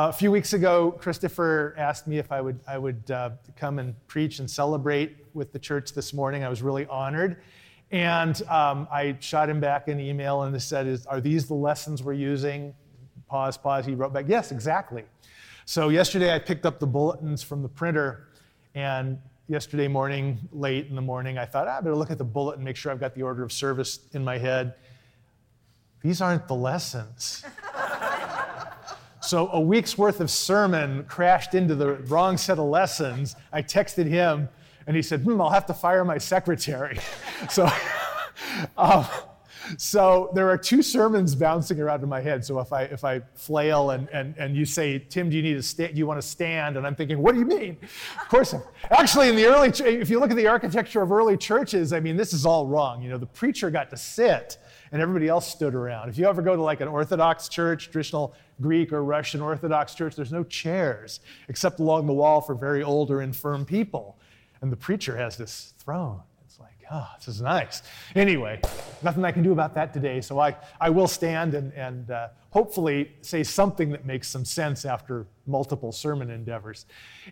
A few weeks ago, Christopher asked me if I would, I would uh, come and preach and celebrate with the church this morning. I was really honored. And um, I shot him back an email and said, Is, Are these the lessons we're using? Pause, pause. He wrote back, Yes, exactly. So yesterday I picked up the bulletins from the printer, and yesterday morning, late in the morning, I thought, ah, I better look at the bulletin, and make sure I've got the order of service in my head. These aren't the lessons. So a week's worth of sermon crashed into the wrong set of lessons. I texted him, and he said, hmm, I'll have to fire my secretary. so, um, so there are two sermons bouncing around in my head. So if I if I flail and and, and you say, Tim, do you need to stand? Do you want to stand? And I'm thinking, what do you mean? Of course. Actually, in the early, if you look at the architecture of early churches, I mean, this is all wrong. You know, the preacher got to sit and everybody else stood around. If you ever go to like an Orthodox church, traditional Greek or Russian Orthodox church, there's no chairs except along the wall for very old or infirm people. And the preacher has this throne. Oh, this is nice. Anyway, nothing I can do about that today, so I, I will stand and, and uh, hopefully say something that makes some sense after multiple sermon endeavors.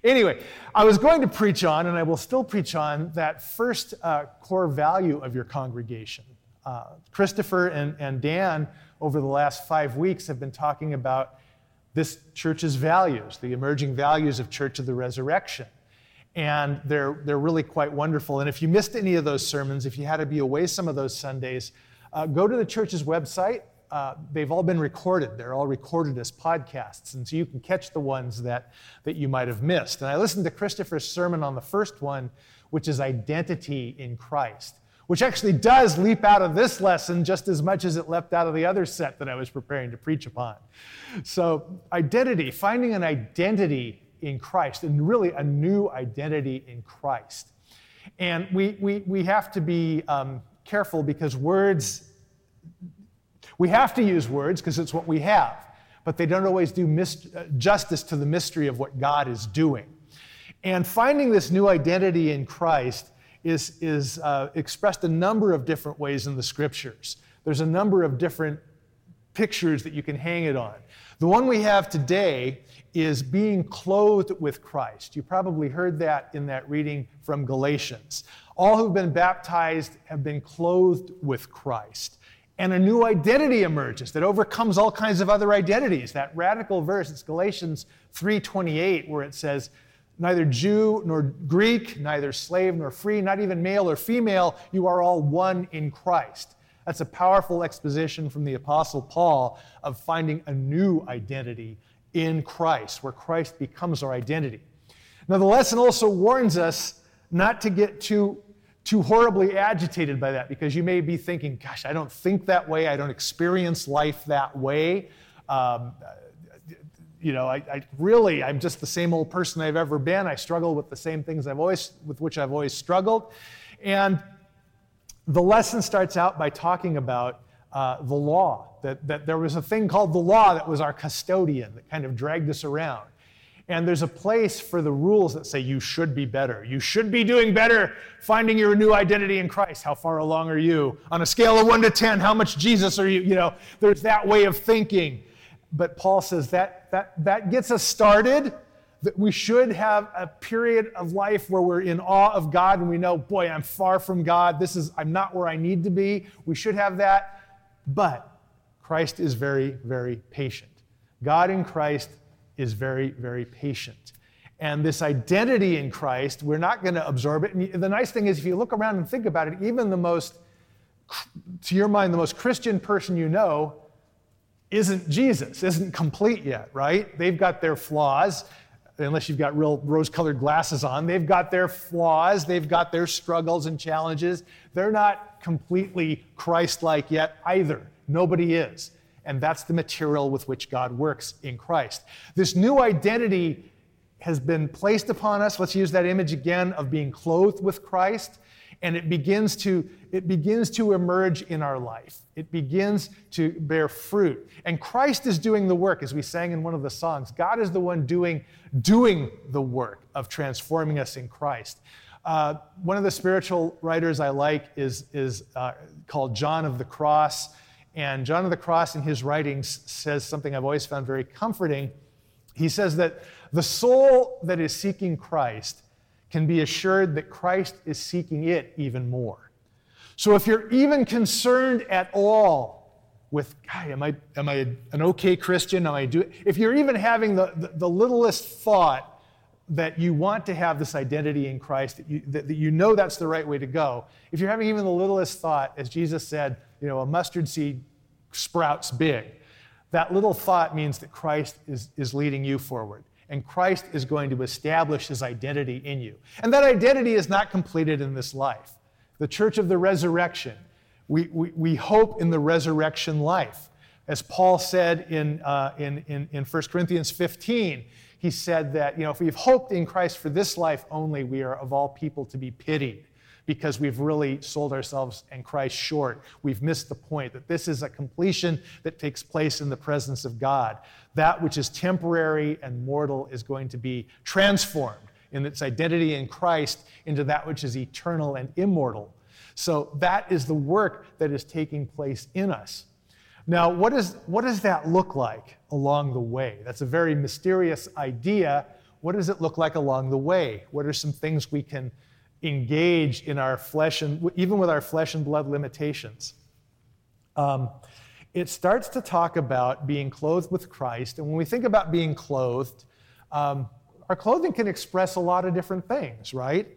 Anyway, I was going to preach on, and I will still preach on, that first uh, core value of your congregation uh, Christopher and, and Dan, over the last five weeks, have been talking about this church's values, the emerging values of Church of the Resurrection. And they're, they're really quite wonderful. And if you missed any of those sermons, if you had to be away some of those Sundays, uh, go to the church's website. Uh, they've all been recorded. They're all recorded as podcasts. And so you can catch the ones that, that you might have missed. And I listened to Christopher's sermon on the first one, which is identity in Christ which actually does leap out of this lesson just as much as it leapt out of the other set that I was preparing to preach upon. So, identity, finding an identity in Christ, and really a new identity in Christ. And we, we, we have to be um, careful because words, we have to use words because it's what we have, but they don't always do uh, justice to the mystery of what God is doing. And finding this new identity in Christ is, is uh, expressed a number of different ways in the scriptures. There's a number of different pictures that you can hang it on. The one we have today is being clothed with Christ. You probably heard that in that reading from Galatians. All who've been baptized have been clothed with Christ. And a new identity emerges that overcomes all kinds of other identities. That radical verse, it's Galatians 3:28 where it says, neither Jew nor Greek, neither slave nor free, not even male or female, you are all one in Christ. That's a powerful exposition from the Apostle Paul of finding a new identity in Christ, where Christ becomes our identity. Now, the lesson also warns us not to get too, too horribly agitated by that, because you may be thinking, gosh, I don't think that way, I don't experience life that way. Um, you know, I, I, really, I'm just the same old person I've ever been. I struggle with the same things I've always, with which I've always struggled. And the lesson starts out by talking about uh, the law, that, that there was a thing called the law that was our custodian that kind of dragged us around. And there's a place for the rules that say you should be better. You should be doing better, finding your new identity in Christ. How far along are you? On a scale of one to 10, how much Jesus are you? You know, there's that way of thinking but Paul says that, that, that gets us started. That we should have a period of life where we're in awe of God and we know, boy, I'm far from God. This is, I'm not where I need to be. We should have that. But Christ is very, very patient. God in Christ is very, very patient. And this identity in Christ, we're not going to absorb it. And the nice thing is, if you look around and think about it, even the most, to your mind, the most Christian person you know isn't Jesus, isn't complete yet, right? They've got their flaws, unless you've got real rose colored glasses on. They've got their flaws, they've got their struggles and challenges. They're not completely Christ like yet either. Nobody is. And that's the material with which God works in Christ. This new identity has been placed upon us. Let's use that image again of being clothed with Christ and it begins to it begins to emerge in our life. It begins to bear fruit. And christ is doing the work as we sang in one of the songs. God is the one doing doing the work of transforming us in christ. Uh, one of the spiritual writers i like is, is uh, called john of the cross. And john of the cross in his writings says something i've always found very comforting. He says that the soul that is seeking Christ can be assured that Christ is seeking it even more. So if you're even concerned at all with, am I, am I an okay Christian? Am I do, if you're even having the, the, the littlest thought that you want to have this identity in Christ, that you, that, that you know that's the right way to go, if you're having even the littlest thought, as Jesus said, you know, a mustard seed sprouts big, that little thought means that Christ is, is leading you forward. And Christ is going to establish his identity in you. And that identity is not completed in this life. The church of the resurrection, we, we, we hope in the resurrection life. As Paul said in, uh, in, in, in 1 Corinthians 15, he said that, you know, if we've hoped in Christ for this life only, we are of all people to be pitied because we've really sold ourselves and Christ short. We've missed the point that this is a completion that takes place in the presence of God. That which is temporary and mortal is going to be transformed in its identity in Christ into that which is eternal and immortal. So that is the work that is taking place in us. Now, what, is, what does that look like along the way? That's a very mysterious idea. What does it look like along the way? What are some things we can engage in our flesh and even with our flesh and blood limitations? Um, it starts to talk about being clothed with Christ. And when we think about being clothed, um, our clothing can express a lot of different things, right?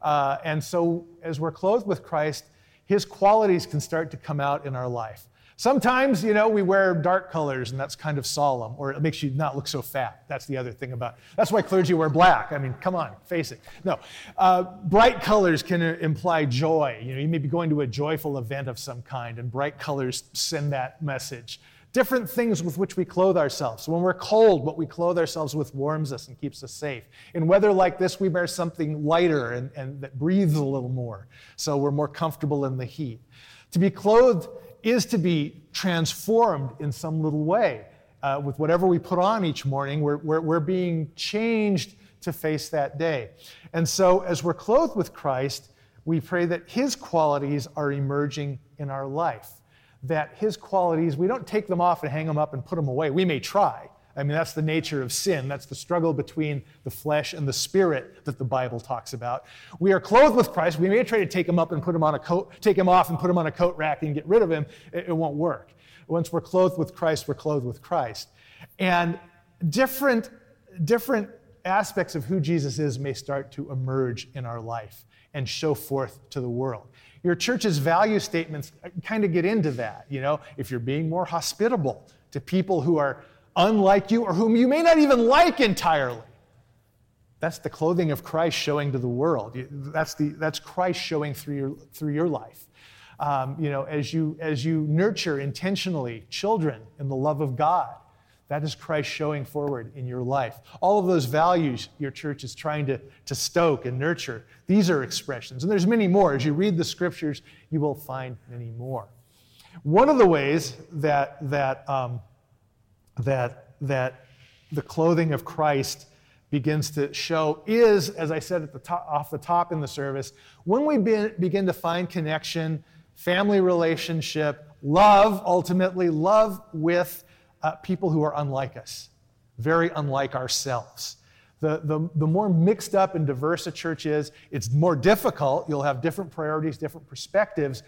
Uh, and so as we're clothed with Christ, his qualities can start to come out in our life. Sometimes, you know, we wear dark colors and that's kind of solemn, or it makes you not look so fat. That's the other thing about That's why clergy wear black. I mean, come on, face it. No. Uh, bright colors can imply joy. You know, you may be going to a joyful event of some kind, and bright colors send that message. Different things with which we clothe ourselves. When we're cold, what we clothe ourselves with warms us and keeps us safe. In weather like this, we wear something lighter and, and that breathes a little more, so we're more comfortable in the heat. To be clothed is to be transformed in some little way. Uh, with whatever we put on each morning, we're, we're, we're being changed to face that day. And so, as we're clothed with Christ, we pray that His qualities are emerging in our life. That His qualities, we don't take them off and hang them up and put them away. We may try, I mean, that's the nature of sin. That's the struggle between the flesh and the spirit that the Bible talks about. We are clothed with Christ. We may try to take him up and put him on a coat, take him off and put him on a coat rack and get rid of him. It, it won't work. Once we're clothed with Christ, we're clothed with Christ. And different, different aspects of who Jesus is may start to emerge in our life and show forth to the world. Your church's value statements kind of get into that. You know, if you're being more hospitable to people who are unlike you or whom you may not even like entirely. That's the clothing of Christ showing to the world. That's, the, that's Christ showing through your, through your life. Um, you know, as you, as you nurture intentionally children in the love of God, that is Christ showing forward in your life. All of those values your church is trying to, to stoke and nurture, these are expressions. And there's many more. As you read the scriptures, you will find many more. One of the ways that, that um, that, that the clothing of Christ begins to show is, as I said at the top, off the top in the service, when we be, begin to find connection, family relationship, love, ultimately, love with uh, people who are unlike us, very unlike ourselves. The, the, the more mixed up and diverse a church is, it's more difficult. You'll have different priorities, different perspectives,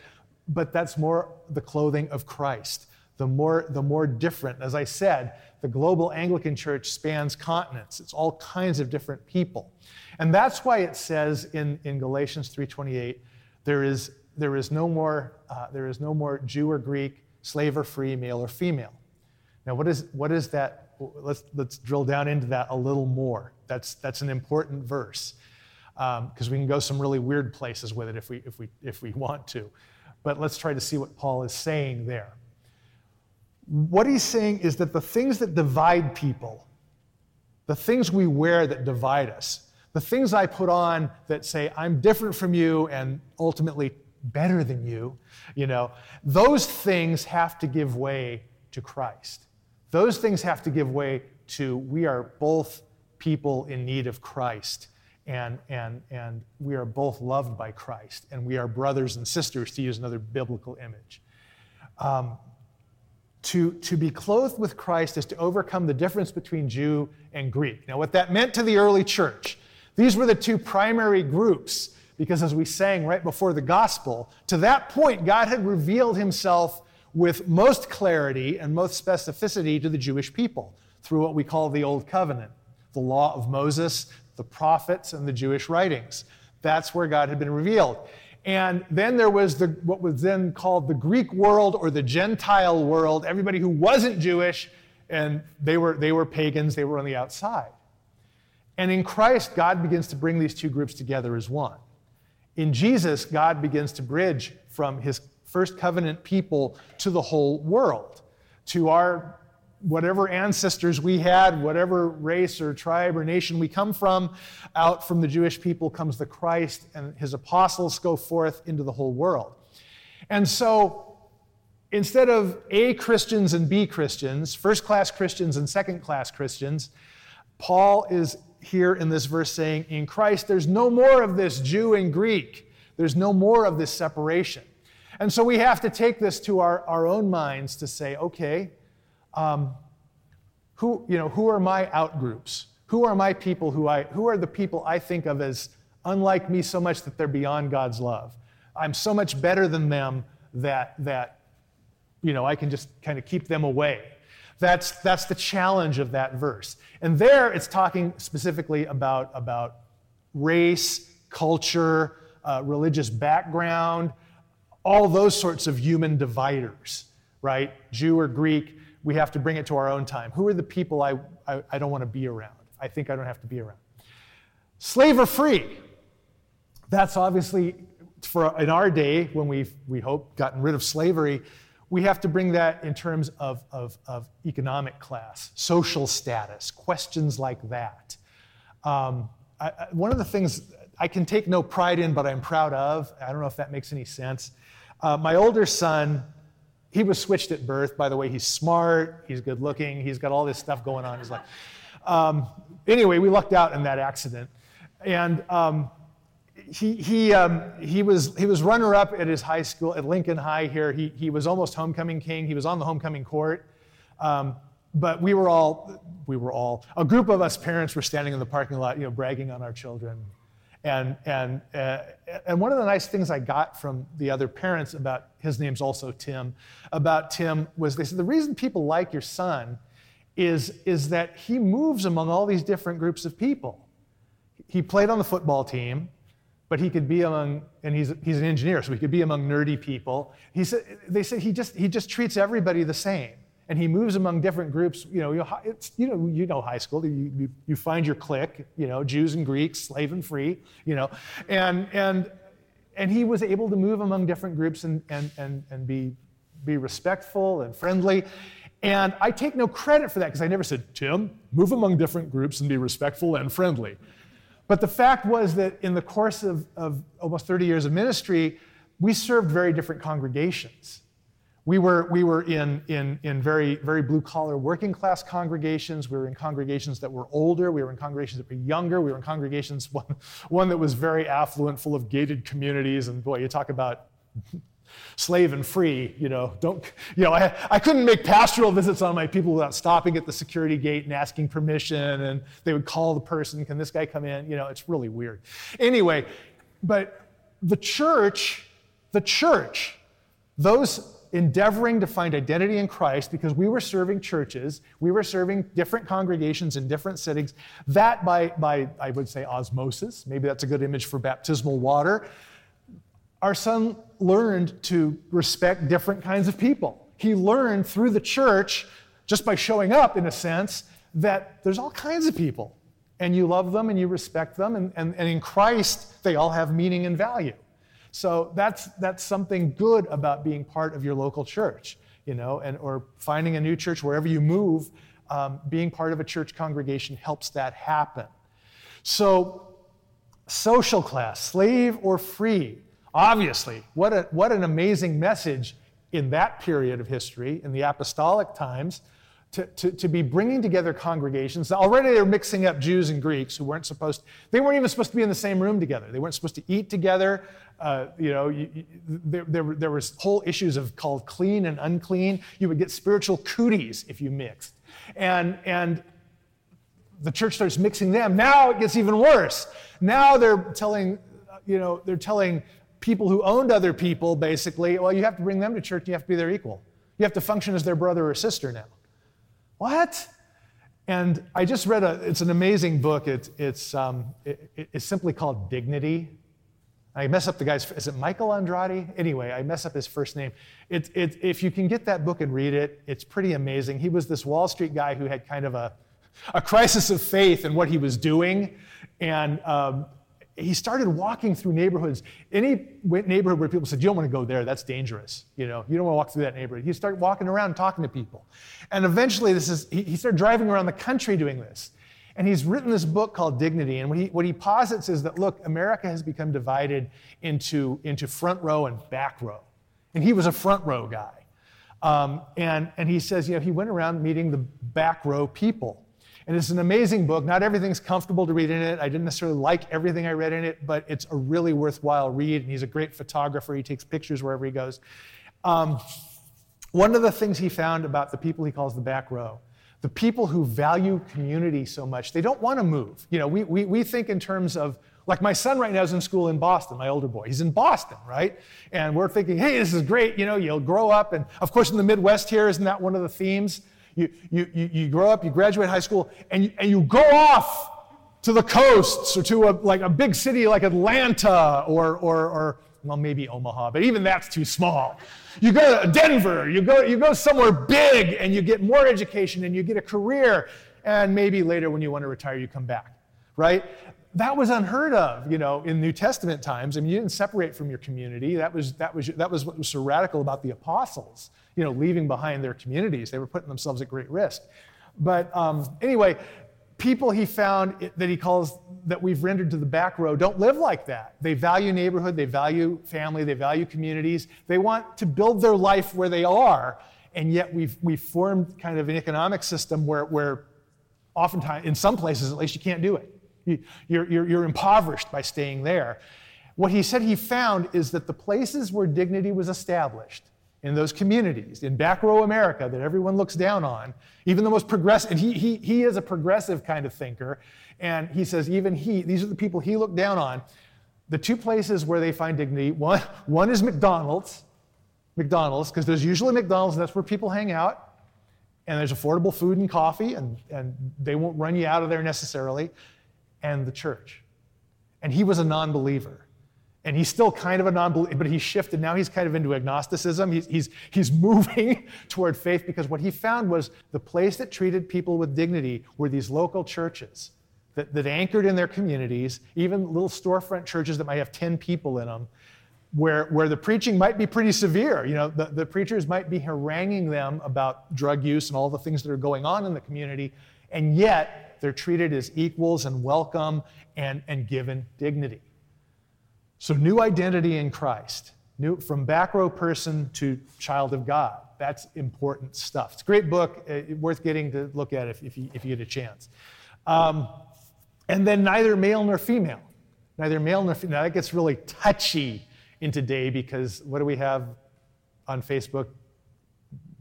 but that's more the clothing of Christ the more, the more different. As I said, the global Anglican Church spans continents. It's all kinds of different people. And that's why it says in, in Galatians 3.28, there is, there, is no more, uh, there is no more Jew or Greek, slave or free, male or female. Now, what is, what is that? Let's, let's drill down into that a little more. That's, that's an important verse because um, we can go some really weird places with it if we, if, we, if we want to. But let's try to see what Paul is saying there. What he's saying is that the things that divide people, the things we wear that divide us, the things I put on that say I'm different from you and ultimately better than you, you know, those things have to give way to Christ. Those things have to give way to we are both people in need of Christ. And, and, and we are both loved by Christ, and we are brothers and sisters, to use another biblical image. Um, to, to be clothed with Christ is to overcome the difference between Jew and Greek. Now, what that meant to the early church, these were the two primary groups, because as we sang right before the gospel, to that point, God had revealed himself with most clarity and most specificity to the Jewish people through what we call the Old Covenant, the law of Moses, the prophets, and the Jewish writings. That's where God had been revealed. And then there was the, what was then called the Greek world or the Gentile world, everybody who wasn't Jewish, and they were, they were pagans, they were on the outside. And in Christ, God begins to bring these two groups together as one. In Jesus, God begins to bridge from his first covenant people to the whole world, to our whatever ancestors we had, whatever race or tribe or nation we come from, out from the Jewish people comes the Christ, and his apostles go forth into the whole world. And so, instead of A Christians and B Christians, first class Christians and second class Christians, Paul is here in this verse saying, In Christ, there's no more of this Jew and Greek, there's no more of this separation. And so we have to take this to our, our own minds to say, okay, um, who, you know, who are my outgroups? Who are my people who I, who are the people I think of as unlike me so much that they're beyond God's love? I'm so much better than them that, that you know, I can just kind of keep them away. That's, that's the challenge of that verse. And there it's talking specifically about, about race, culture, uh, religious background, all those sorts of human dividers, right? Jew or Greek, we have to bring it to our own time. Who are the people I, I, I don't want to be around? I think I don't have to be around. Slave or free? That's obviously, for in our day, when we've, we hope, gotten rid of slavery, we have to bring that in terms of, of, of economic class, social status, questions like that. Um, I, I, one of the things I can take no pride in, but I'm proud of, I don't know if that makes any sense. Uh, my older son he was switched at birth. By the way, he's smart, he's good looking, he's got all this stuff going on in his life. Um, anyway, we lucked out in that accident. And um, he, he, um, he, was, he was runner up at his high school, at Lincoln High here. He, he was almost homecoming king. He was on the homecoming court. Um, but we were all, we were all, a group of us parents were standing in the parking lot, you know, bragging on our children. And, and, uh, and one of the nice things I got from the other parents about, his name's also Tim, about Tim was they said, the reason people like your son is, is that he moves among all these different groups of people. He played on the football team, but he could be among, and he's, he's an engineer, so he could be among nerdy people. He said, they said he just, he just treats everybody the same and he moves among different groups. You know, it's, you know, you know high school. You, you, you find your clique. You know, Jews and Greeks, slave and free. You know, and and and he was able to move among different groups and and and and be be respectful and friendly. And I take no credit for that because I never said, Tim, move among different groups and be respectful and friendly. But the fact was that in the course of, of almost 30 years of ministry, we served very different congregations. We were, we were in, in, in very, very blue collar working class congregations. We were in congregations that were older. We were in congregations that were younger. We were in congregations, one, one that was very affluent, full of gated communities. And boy, you talk about slave and free, you know, don't, you know, I, I couldn't make pastoral visits on my people without stopping at the security gate and asking permission. And they would call the person, can this guy come in? You know, it's really weird. Anyway, but the church, the church, those endeavoring to find identity in Christ because we were serving churches, we were serving different congregations in different settings. That, by, by I would say, osmosis, maybe that's a good image for baptismal water. Our son learned to respect different kinds of people. He learned through the church, just by showing up in a sense, that there's all kinds of people. And you love them and you respect them, and, and, and in Christ, they all have meaning and value. So that's, that's something good about being part of your local church, you know, and, or finding a new church wherever you move. Um, being part of a church congregation helps that happen. So, social class, slave or free, obviously, what, a, what an amazing message in that period of history, in the apostolic times. To, to, to, be bringing together congregations. Now, Already they're mixing up Jews and Greeks who weren't supposed, they weren't even supposed to be in the same room together. They weren't supposed to eat together. Uh, you know, you, you, there, there, there was whole issues of called clean and unclean. You would get spiritual cooties if you mixed. And, and the church starts mixing them. Now it gets even worse. Now they're telling, you know, they're telling people who owned other people basically, well, you have to bring them to church, you have to be their equal. You have to function as their brother or sister now. What? And I just read a, it's an amazing book. It, it's, um, it, it's simply called Dignity. I mess up the guy's, is it Michael Arnade? Anyway, I mess up his first name. It, it, if you can get that book and read it, it's pretty amazing. He was this Wall Street guy who had kind of a, a crisis of faith in what he was doing. And um, he started walking through neighborhoods. Any neighborhood where people said, You don't want to go there, that's dangerous. You know, you don't want to walk through that neighborhood. He started walking around talking to people. And eventually, this is, he, he started driving around the country doing this. And he's written this book called Dignity. And what he, what he posits is that, look, America has become divided into, into front row and back row. And he was a front row guy. Um, and, and he says, you know, he went around meeting the back row people. And it's an amazing book. Not everything's comfortable to read in it. I didn't necessarily like everything I read in it, but it's a really worthwhile read. And he's a great photographer. He takes pictures wherever he goes. Um, one of the things he found about the people he calls the back row, the people who value community so much, they don't want to move. You know, we, we, we think in terms of, like my son right now is in school in Boston, my older boy. He's in Boston, right? And we're thinking, hey, this is great. You know, you'll grow up. And of course, in the Midwest here, isn't that one of the themes? You, you, you, you grow up, you graduate high school, and you, and you go off to the coasts or to a, like a big city like Atlanta or, or, or, well, maybe Omaha, but even that's too small. You go to Denver, you go, you go somewhere big, and you get more education and you get a career, and maybe later when you want to retire, you come back, right? That was unheard of, you know, in New Testament times. I mean, you didn't separate from your community. That was, that was, that was what was so radical about the apostles you know, leaving behind their communities. They were putting themselves at great risk. But um, anyway, people he found that he calls that we've rendered to the back row don't live like that. They value neighborhood, they value family, they value communities. They want to build their life where they are, and yet we've, we've formed kind of an economic system where, where oftentimes, in some places at least, you can't do it. You, you're, you're, you're impoverished by staying there. What he said he found is that the places where dignity was established, in those communities in back row America that everyone looks down on, even the most progressive, and he, he, he is a progressive kind of thinker, and he says, even he, these are the people he looked down on. The two places where they find dignity one, one is McDonald's, McDonald's, because there's usually McDonald's, that's where people hang out, and there's affordable food and coffee, and, and they won't run you out of there necessarily, and the church. And he was a non believer. And he's still kind of a non believer, but he's shifted. Now he's kind of into agnosticism. He's, he's, he's moving toward faith because what he found was the place that treated people with dignity were these local churches that, that anchored in their communities, even little storefront churches that might have 10 people in them, where, where the preaching might be pretty severe. You know, the, the preachers might be haranguing them about drug use and all the things that are going on in the community, and yet they're treated as equals and welcome and, and given dignity. So, new identity in Christ, new, from back row person to child of God. That's important stuff. It's a great book, uh, worth getting to look at if, if, you, if you get a chance. Um, and then neither male nor female. Neither male nor female. Now that gets really touchy in today because what do we have on Facebook?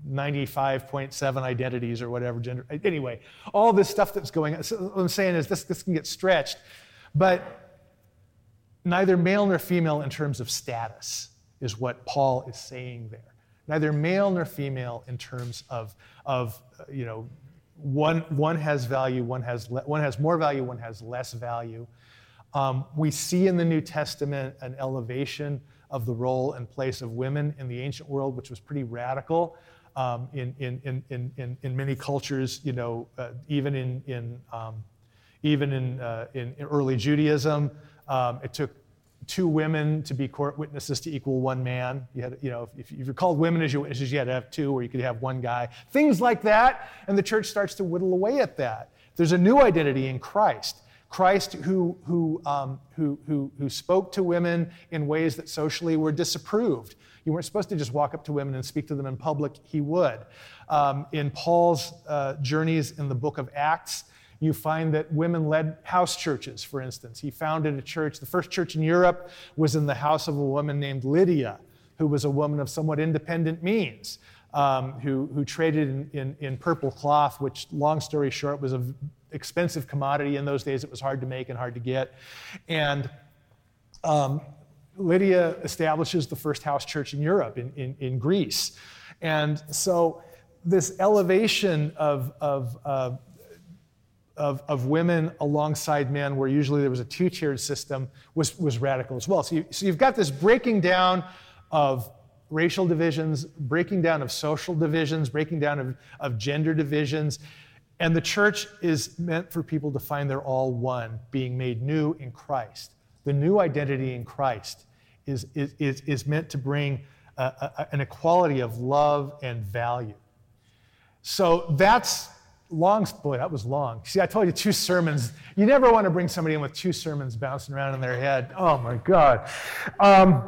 95.7 identities or whatever gender. Anyway, all this stuff that's going on. So what I'm saying is this, this can get stretched. But neither male nor female in terms of status, is what Paul is saying there. Neither male nor female in terms of, of you know, one, one has value, one has, le- one has more value, one has less value. Um, we see in the New Testament an elevation of the role and place of women in the ancient world, which was pretty radical. Um, in, in, in, in, in many cultures, you know, uh, even in, in, um, even in, uh, in, early Judaism, um, it took two women to be court witnesses to equal one man. You had, you know, if, if you're called women as your witnesses, you had to have two, or you could have one guy. Things like that, and the church starts to whittle away at that. There's a new identity in Christ. Christ who, who, um, who, who, who spoke to women in ways that socially were disapproved. You weren't supposed to just walk up to women and speak to them in public, he would. Um, in Paul's uh, journeys in the book of Acts, you find that women led house churches, for instance. He founded a church. The first church in Europe was in the house of a woman named Lydia, who was a woman of somewhat independent means, um, who, who traded in, in, in, purple cloth, which, long story short, was an expensive commodity in those days. It was hard to make and hard to get. And um, Lydia establishes the first house church in Europe, in, in, in Greece. And so, this elevation of, of uh, of, of women alongside men, where usually there was a two tiered system, was, was radical as well. So, you, so you've got this breaking down of racial divisions, breaking down of social divisions, breaking down of, of gender divisions. And the church is meant for people to find they're all one, being made new in Christ. The new identity in Christ is, is, is, is meant to bring a, a, an equality of love and value. So that's long, boy, that was long. See, I told you two sermons. You never want to bring somebody in with two sermons bouncing around in their head. Oh my God. Um,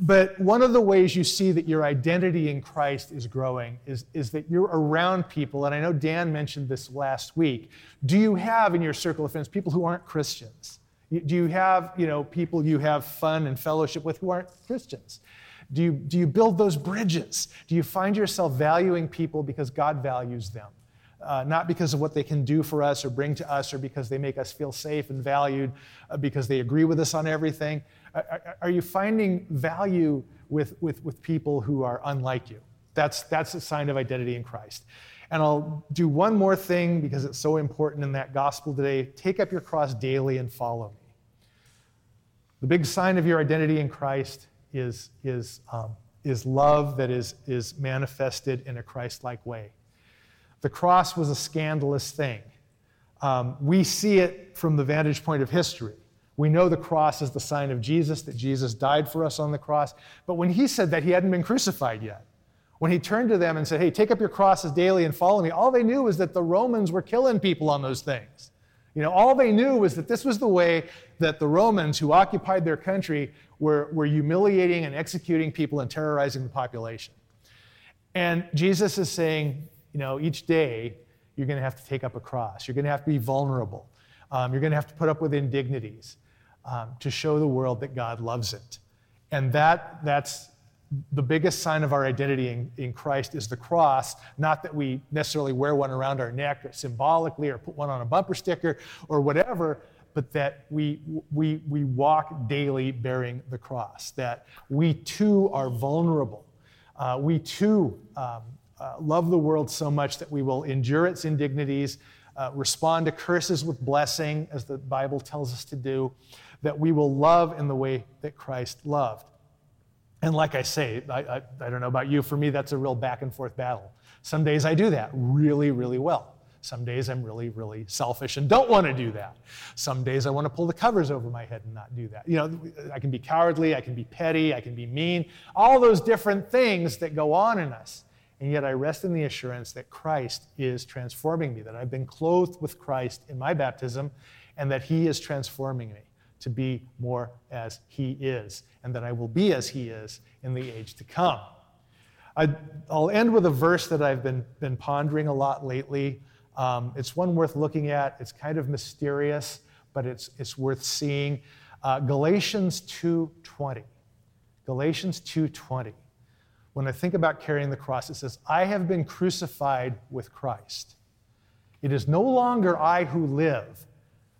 but one of the ways you see that your identity in Christ is growing is, is that you're around people, and I know Dan mentioned this last week. Do you have in your circle of friends people who aren't Christians? Do you have, you know, people you have fun and fellowship with who aren't Christians? Do you, do you build those bridges? Do you find yourself valuing people because God values them? Uh, not because of what they can do for us or bring to us or because they make us feel safe and valued, uh, because they agree with us on everything? Are, are you finding value with, with, with people who are unlike you? That's, that's a sign of identity in Christ. And I'll do one more thing because it's so important in that gospel today. Take up your cross daily and follow me. The big sign of your identity in Christ is, is, um, is love that is, is manifested in a Christ like way. The cross was a scandalous thing. Um, we see it from the vantage point of history. We know the cross is the sign of Jesus, that Jesus died for us on the cross. But when he said that, he hadn't been crucified yet. When he turned to them and said, Hey, take up your crosses daily and follow me, all they knew was that the Romans were killing people on those things. You know, all they knew was that this was the way that the Romans who occupied their country were, were humiliating and executing people and terrorizing the population. And Jesus is saying, you know, each day you're going to have to take up a cross. You're going to have to be vulnerable. Um, you're going to have to put up with indignities um, to show the world that God loves it. And that, that's the biggest sign of our identity in, in, Christ is the cross, not that we necessarily wear one around our neck or symbolically or put one on a bumper sticker or whatever, but that we, we, we walk daily bearing the cross, that we too are vulnerable. Uh, we too um, uh, love the world so much that we will endure its indignities, uh, respond to curses with blessing, as the Bible tells us to do, that we will love in the way that Christ loved. And like I say, I, I, I don't know about you, for me, that's a real back and forth battle. Some days I do that really, really well. Some days I'm really, really selfish and don't want to do that. Some days I want to pull the covers over my head and not do that. You know, I can be cowardly, I can be petty, I can be mean, all those different things that go on in us. And yet I rest in the assurance that Christ is transforming me, that I've been clothed with Christ in my baptism, and that He is transforming me to be more as He is, and that I will be as He is in the age to come. I, will end with a verse that I've been, been pondering a lot lately. Um, it's one worth looking at. It's kind of mysterious, but it's, it's worth seeing. Uh, Galatians 2.20. Galatians 2.20 when I think about carrying the cross, it says, I have been crucified with Christ. It is no longer I who live,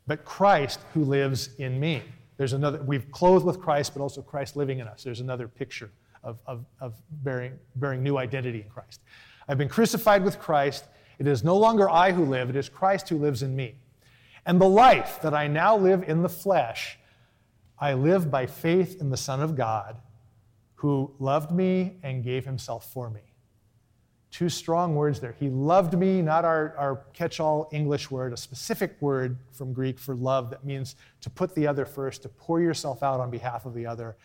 but Christ who lives in me. There's another, we've clothed with Christ, but also Christ living in us. There's another picture of, of, of bearing, bearing new identity in Christ. I've been crucified with Christ. It is no longer I who live, it is Christ who lives in me. And the life that I now live in the flesh, I live by faith in the Son of God who loved me and gave himself for me. Two strong words there. He loved me, not our, our catch all English word, a specific word from Greek for love that means to put the other first, to pour yourself out on behalf of the other.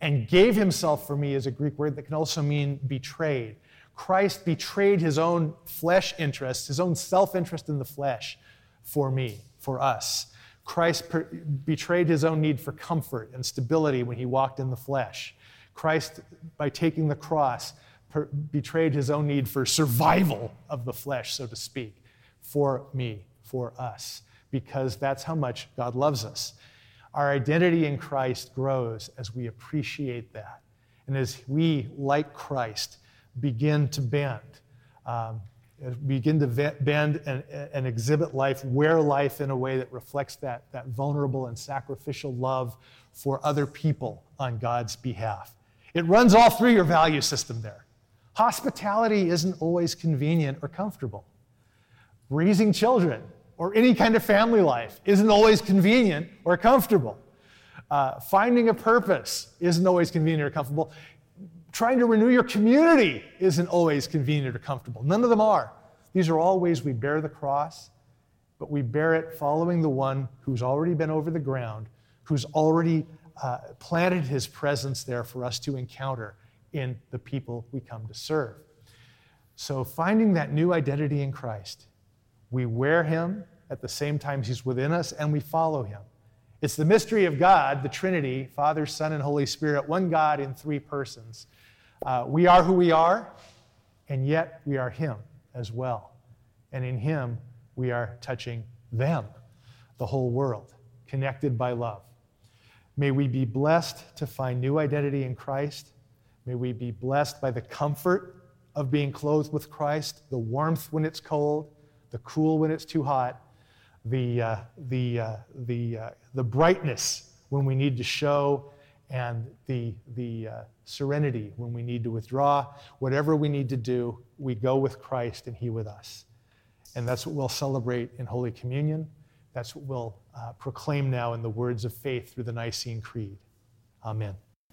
And gave himself for me is a Greek word that can also mean betrayed. Christ betrayed his own flesh interest, his own self interest in the flesh for me, for us. Christ per- betrayed his own need for comfort and stability when he walked in the flesh. Christ, by taking the cross, per- betrayed his own need for survival of the flesh, so to speak, for me, for us, because that's how much God loves us. Our identity in Christ grows as we appreciate that. And as we, like Christ, begin to bend, um, begin to bend and, and, exhibit life, wear life in a way that reflects that, that vulnerable and sacrificial love for other people on God's behalf. It runs all through your value system there. Hospitality isn't always convenient or comfortable. Raising children or any kind of family life isn't always convenient or comfortable. Uh, finding a purpose isn't always convenient or comfortable. Trying to renew your community isn't always convenient or comfortable. None of them are. These are all ways we bear the cross, but we bear it following the one who's already been over the ground, who's already uh, planted his presence there for us to encounter in the people we come to serve. So, finding that new identity in Christ we wear him at the same time he's within us, and we follow him. It's the mystery of God, the Trinity, Father, Son, and Holy Spirit, one God in three persons. Uh, we are who we are, and yet we are him as well. And in him, we are touching them, the whole world, connected by love. May we be blessed to find new identity in Christ. May we be blessed by the comfort of being clothed with Christ, the warmth when it's cold, the cool when it's too hot, the, uh, the, uh, the, uh, the brightness when we need to show, and the, the uh, serenity when we need to withdraw. Whatever we need to do, we go with Christ and He with us. And that's what we'll celebrate in Holy Communion. That's what we'll uh, proclaim now in the words of faith through the Nicene Creed. Amen.